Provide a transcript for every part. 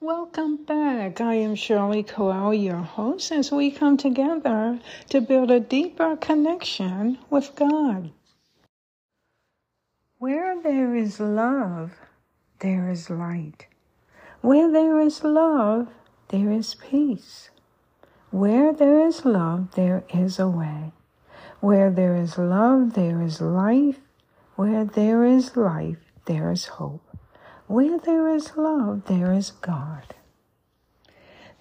Welcome back. I am Shirley Coel, your host, as we come together to build a deeper connection with God. Where there is love, there is light. Where there is love, there is peace. Where there is love, there is a way. Where there is love, there is life. Where there is life, there is hope. Where there is love, there is God.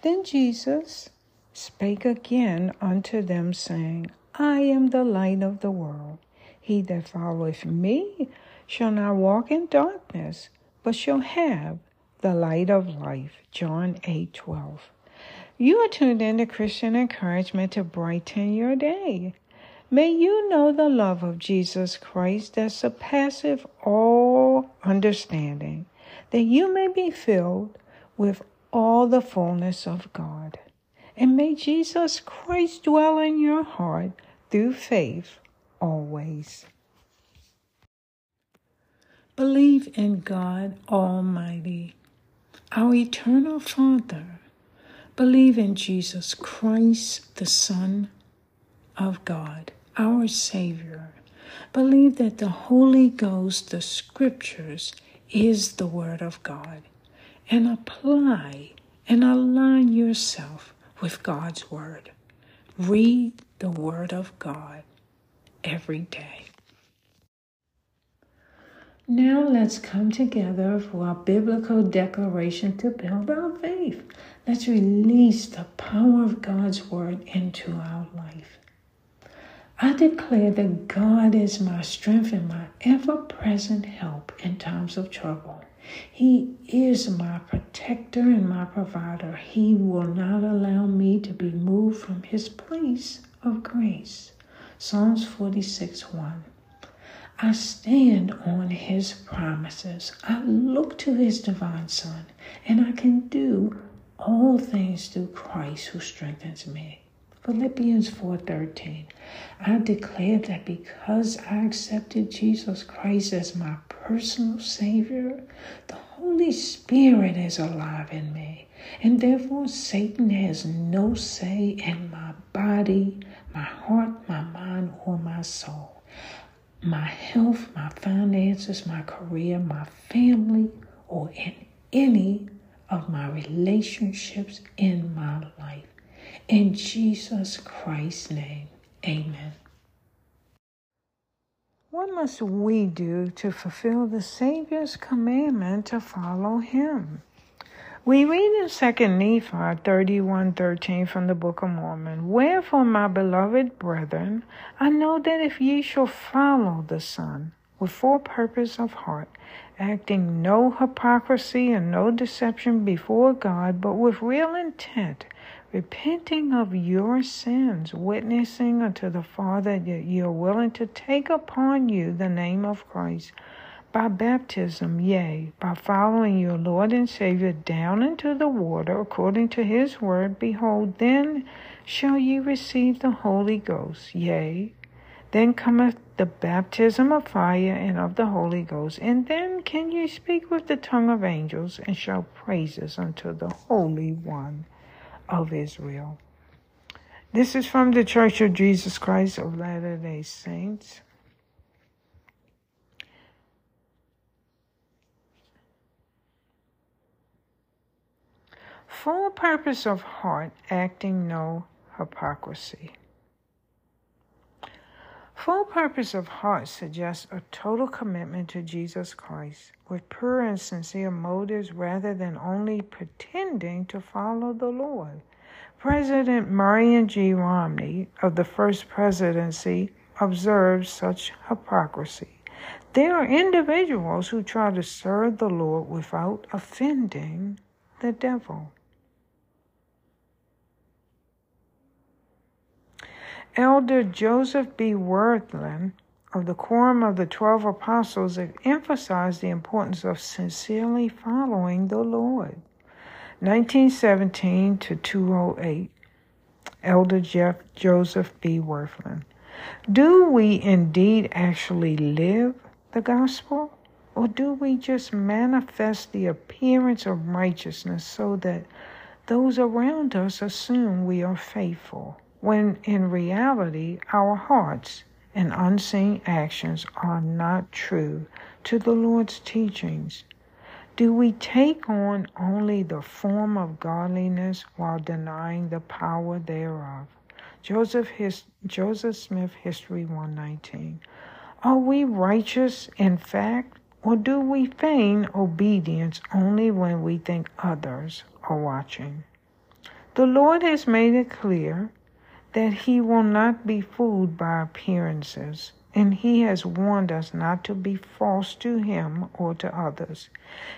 Then Jesus spake again unto them, saying, I am the light of the world. He that followeth me shall not walk in darkness, but shall have the light of life. John 8 12. You are tuned in to Christian encouragement to brighten your day. May you know the love of Jesus Christ that surpasses all understanding that you may be filled with all the fullness of God. And may Jesus Christ dwell in your heart through faith always. Believe in God Almighty, our eternal Father. Believe in Jesus Christ, the Son of God, our Savior. Believe that the Holy Ghost, the Scriptures, is the Word of God and apply and align yourself with God's Word. Read the Word of God every day. Now let's come together for our biblical declaration to build our faith. Let's release the power of God's Word into our life. I declare that God is my strength and my ever present help in times of trouble. He is my protector and my provider. He will not allow me to be moved from his place of grace. Psalms 46 1. I stand on his promises. I look to his divine Son, and I can do all things through Christ who strengthens me. Philippians 4:13. I declare that because I accepted Jesus Christ as my personal savior, the Holy Spirit is alive in me, and therefore Satan has no say in my body, my heart, my mind, or my soul. My health, my finances, my career, my family, or in any of my relationships in my life. In Jesus Christ's name, amen. What must we do to fulfill the Savior's commandment to follow him? We read in 2 Nephi 31:13 from the Book of Mormon, Wherefore, my beloved brethren, I know that if ye shall follow the Son with full purpose of heart, acting no hypocrisy and no deception before God, but with real intent, repenting of your sins, witnessing unto the Father that you are willing to take upon you the name of Christ by baptism, yea, by following your Lord and Savior down into the water according to his word, behold, then shall ye receive the Holy Ghost, yea. Then cometh the baptism of fire and of the Holy Ghost, and then can ye speak with the tongue of angels and shout praises unto the Holy One of Israel. This is from the Church of Jesus Christ of Latter day Saints. Full purpose of heart, acting no hypocrisy. Full purpose of heart suggests a total commitment to Jesus Christ with pure and sincere motives rather than only pretending to follow the Lord. President Marion G. Romney of the First Presidency observed such hypocrisy. There are individuals who try to serve the Lord without offending the devil. Elder Joseph B. Wirthlin of the Quorum of the Twelve Apostles emphasized the importance of sincerely following the Lord. 1917 to 208, Elder Jeff Joseph B. Wirthlin. Do we indeed actually live the gospel? Or do we just manifest the appearance of righteousness so that those around us assume we are faithful, when in reality our hearts and unseen actions are not true to the Lord's teachings? Do we take on only the form of godliness while denying the power thereof? Joseph, His, Joseph Smith, History 119. Are we righteous in fact, or do we feign obedience only when we think others are watching? The Lord has made it clear that He will not be fooled by appearances, and He has warned us not to be false to Him or to others.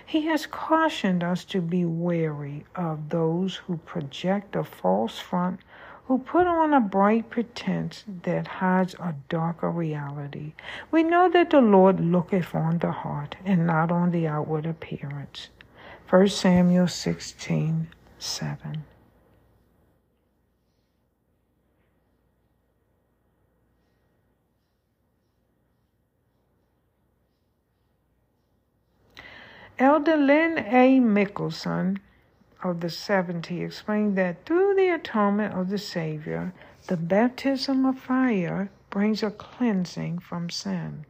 He has cautioned us to be wary of those who project a false front who put on a bright pretense that hides a darker reality. We know that the Lord looketh on the heart and not on the outward appearance. 1 Samuel 16 7. Elder Lynn A. Mickelsen of the 70 explained that through the atonement of the Savior, the baptism of fire brings a cleansing from sin.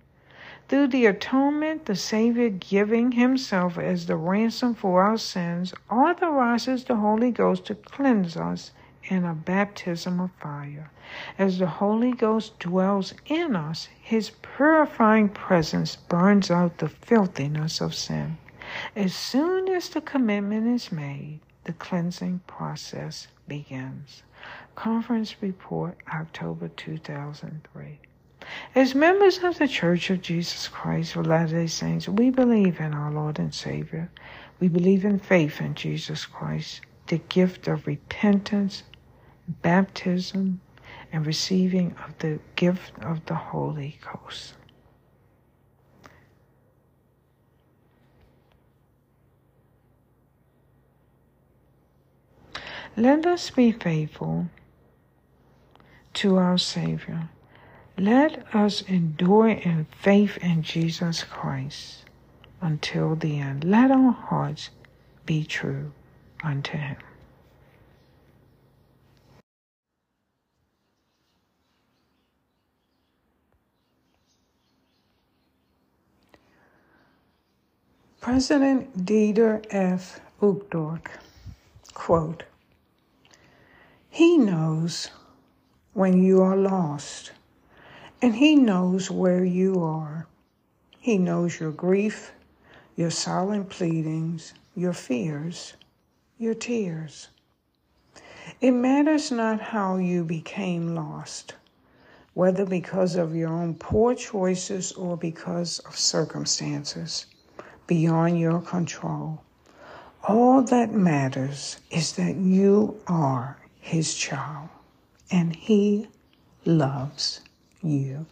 Through the atonement, the Savior giving Himself as the ransom for our sins authorizes the Holy Ghost to cleanse us in a baptism of fire. As the Holy Ghost dwells in us, His purifying presence burns out the filthiness of sin. As soon as the commitment is made, the cleansing process begins. Conference Report, October 2003. As members of the Church of Jesus Christ of Latter-day Saints, we believe in our Lord and Savior. We believe in faith in Jesus Christ, the gift of repentance, baptism, and receiving of the gift of the Holy Ghost. Let us be faithful to our Savior. Let us endure in faith in Jesus Christ until the end. Let our hearts be true unto Him. President Dieter F. Uchtdorf, quote, he knows when you are lost, and He knows where you are. He knows your grief, your silent pleadings, your fears, your tears. It matters not how you became lost, whether because of your own poor choices or because of circumstances beyond your control. All that matters is that you are his child, and he loves you.